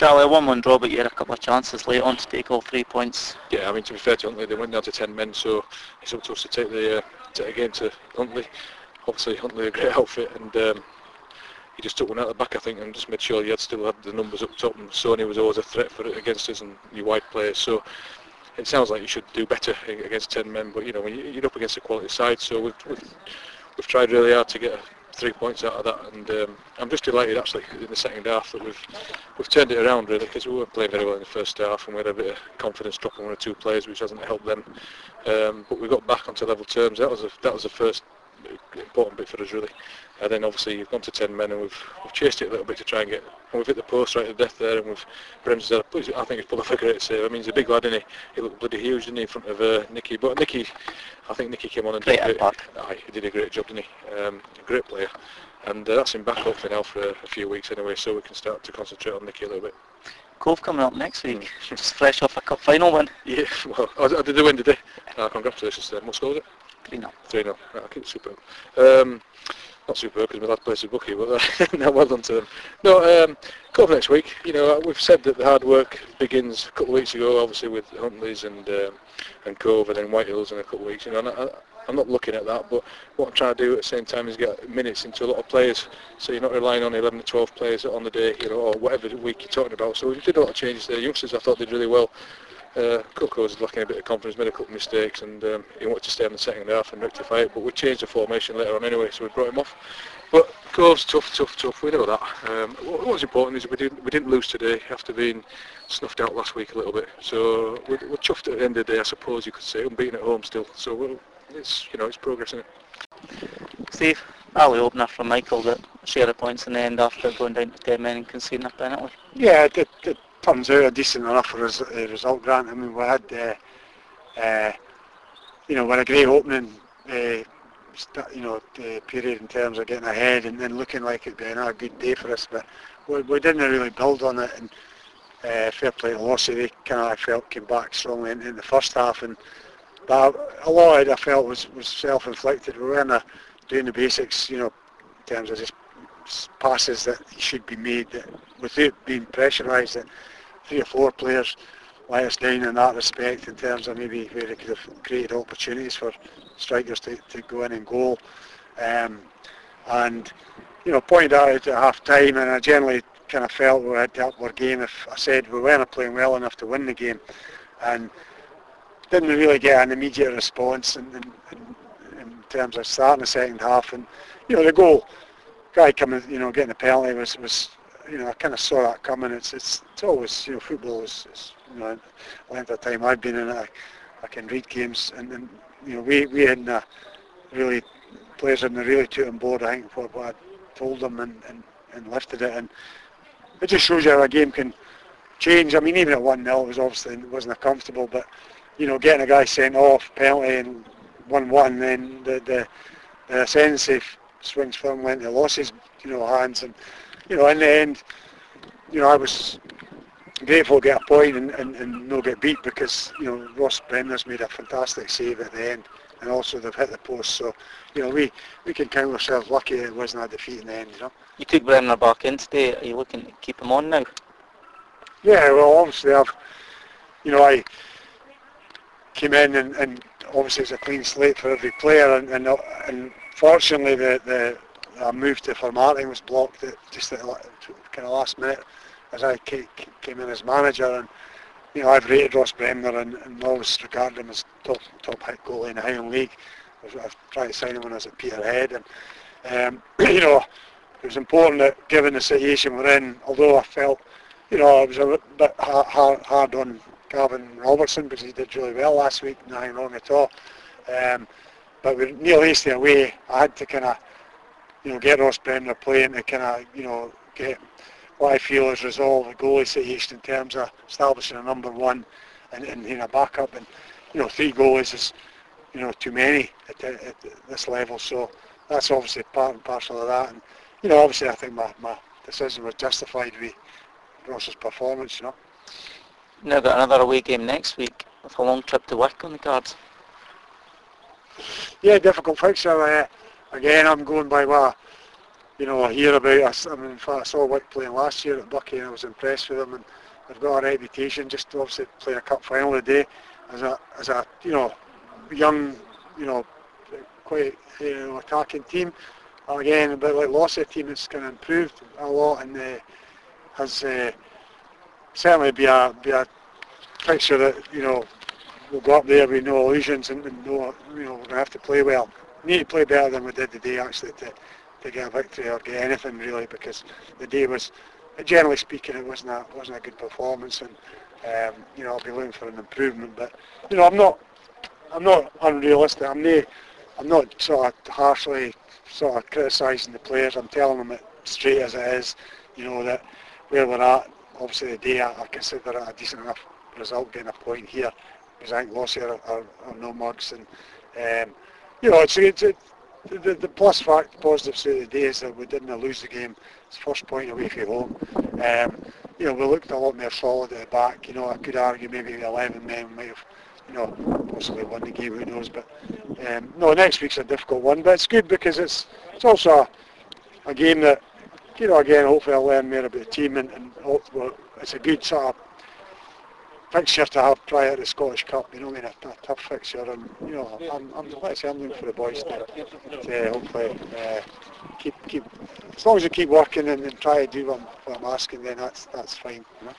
Charlie, a 1-1 draw, but you had a couple of chances late on to take all three points. Yeah, I mean, to be fair to Huntly, they went down to 10 men, so it's up to us to take the, uh, take the game to Huntly. Obviously, Huntly a great outfit, and um, he just took one out the back, I think, and just made sure he had still had the numbers up top, and Sony was always a threat for it against us and your wide players. So it sounds like you should do better against 10 men, but you know, when you're up against a quality side, so we've, we've, we've tried really hard to get three points out of that, and um, I'm just delighted actually in the second half that we've we've turned it around really because we weren't playing very well in the first half, and we had a bit of confidence dropping one or two players, which hasn't helped them. Um, but we got back onto level terms. That was a, that was the first important bit for us really. And then obviously you've gone to 10 men and we've, we've chased it a little bit to try and get, and we've hit the post right to death there and we've, Brems's I think he's pulled off a great save. I mean he's a big lad isn't he? He looked bloody huge didn't he in front of uh, Nicky, but Nicky, I think Nicky came on and great did, impact. Aye, he did a great job didn't he? Um, great player. And uh, that's him back hopefully now for a, a few weeks anyway so we can start to concentrate on Nicky a little bit. Cove coming up next week, just fresh off a cup final win. Yeah, well, I, I did the win today. Uh, congratulations to them. What score was it? 3-0. 3-0. Right, okay, super. Um, not super because my lad plays a Buckie, but uh, no, well done to them. No, um, Cove next week. You know, we've said that the hard work begins a couple of weeks ago, obviously with Huntleys and um, and Cove, and then White Hills in a couple of weeks. You know, I, I'm not looking at that, but what I'm trying to do at the same time is get minutes into a lot of players, so you're not relying on 11 to 12 players on the day, you know, or whatever week you're talking about. So we did a lot of changes there. Youngsters I thought did really well. Uh, Coco was lacking a bit of confidence, made a couple of mistakes, and um, he wanted to stay in the second half and rectify it. But we changed the formation later on anyway, so we brought him off. But Cove's tough, tough, tough. We know that. Um, what was important is we didn't we didn't lose today after being snuffed out last week a little bit. So we're, we're chuffed at the end of the day, I suppose you could say, unbeaten at home still. So we'll, it's you know it's progress in it. Steve, early opener from Michael that share the points in the end after going down to 10 men and conceding a penalty. Yeah, it, it, turns out a decent enough res- result, Grant. I mean, we had, uh, uh, you know, we had a great opening, uh, st- you know, period in terms of getting ahead and then looking like it'd be another good day for us. But we, we didn't really build on it. And uh, fair play to Lossie, they kind of I felt came back strongly in, in the first half. And but a lot of it I felt was, was self-inflicted. We weren't doing the basics, you know, in terms of just passes that should be made that without being pressurised that three or four players let us down in that respect in terms of maybe where they could have created opportunities for strikers to, to go in and goal. Um, and, you know, pointed out at half time and I generally kind of felt we had to up our game if I said we weren't playing well enough to win the game. And didn't really get an immediate response in, in, in, terms of starting the second half. And you know, the goal, guy coming, you know, getting the penalty was was, you know, I kind of saw that coming. It's it's, it's always, you know, football is, you know, length of time I've been in it, I, I can read games, and, and you know, we we hadn't uh, really players hadn't really took on board. I think what, what I told them and, and and lifted it, and it just shows you how a game can change. I mean, even at one 0 it was obviously it wasn't a comfortable, but you know, getting a guy sent off, penalty and 1-1, then the, the, the offensive swings firmly into Loss's, you know, hands. And, you know, in the end, you know, I was grateful to get a point and, and, and not get beat because, you know, Ross Bremner's made a fantastic save at the end and also they've hit the post. So, you know, we, we can count ourselves lucky it wasn't a defeat in the end, you know. You took Bremner back in today. Are you looking to keep him on now? Yeah, well, obviously I've, you know, I came in and, and obviously it's a clean slate for every player and, and, and fortunately the, the uh, moved to Formartine was blocked at just at kind of last minute as I came in as manager and you know I've rated Ross Bremner and, and always regarded him as top top goalie in the Highland League. I've tried to sign him when I was at Peterhead and um, you know it was important that given the situation we're in, although I felt you know I was a bit hard, hard on Gavin Robertson because he did really well last week, nothing wrong at all. Um, but with Neil Hastie away, I had to kind of, you know, get Ross Bremner playing to kind of, you know, get what I feel is resolve the goalie situation in terms of establishing a number one and, and you know, backup. And, you know, three goalies is, you know, too many at, at this level. So that's obviously part and parcel of that. And, you know, obviously I think my, my decision was justified with Ross's performance, you know. Now got another away game next week with a long trip to work on the cards. Yeah, difficult fixture. Uh, again, I'm going by what you know, I hear about us. I mean, in fact, I saw Wick playing last year at Buckie and I was impressed with them and they've got a reputation just to obviously play a cup final today as a, as a, you know, young, you know, quite, you know, attacking team. Again, a bit like Lossie, a team that's kind of improved a lot and uh, has uh, certainly be a, be a fixture that, you know, we'll go up there with no illusions and, and no, you know, we're to have to play well. Need to play better than we did today actually to, to get a victory or get anything really because the day was, generally speaking, it wasn't a, wasn't a good performance and, um, you know, I'll be looking for an improvement. But, you know, I'm not, I'm not unrealistic. I'm not, I'm not sort of harshly sort of criticising the players. I'm telling them it straight as it is, you know, that where we're at, obviously the day I, I consider it a decent enough result getting a point here because I think Lossie are, are, are no mugs and um, you know it's, it's it, the, the plus fact positive side of the day is that we didn't lose the game. It's first point away from home. Um, you know we looked a lot more solid at the back. You know I could argue maybe the 11 men might have you know possibly won the game who knows but um, no next week's a difficult one but it's good because it's it's also a, a game that you know again hopefully I'll learn more about the team and, and it's a good sort of fixture to have prior to the Scottish Cup, you know, I mean, a, a tough fixture, and you know, I'm, I'm, I say, I'm looking for the boys to, to hopefully uh, keep, keep, as long as you keep working and, and try to do what I'm, what I'm asking, then that's that's fine. You know?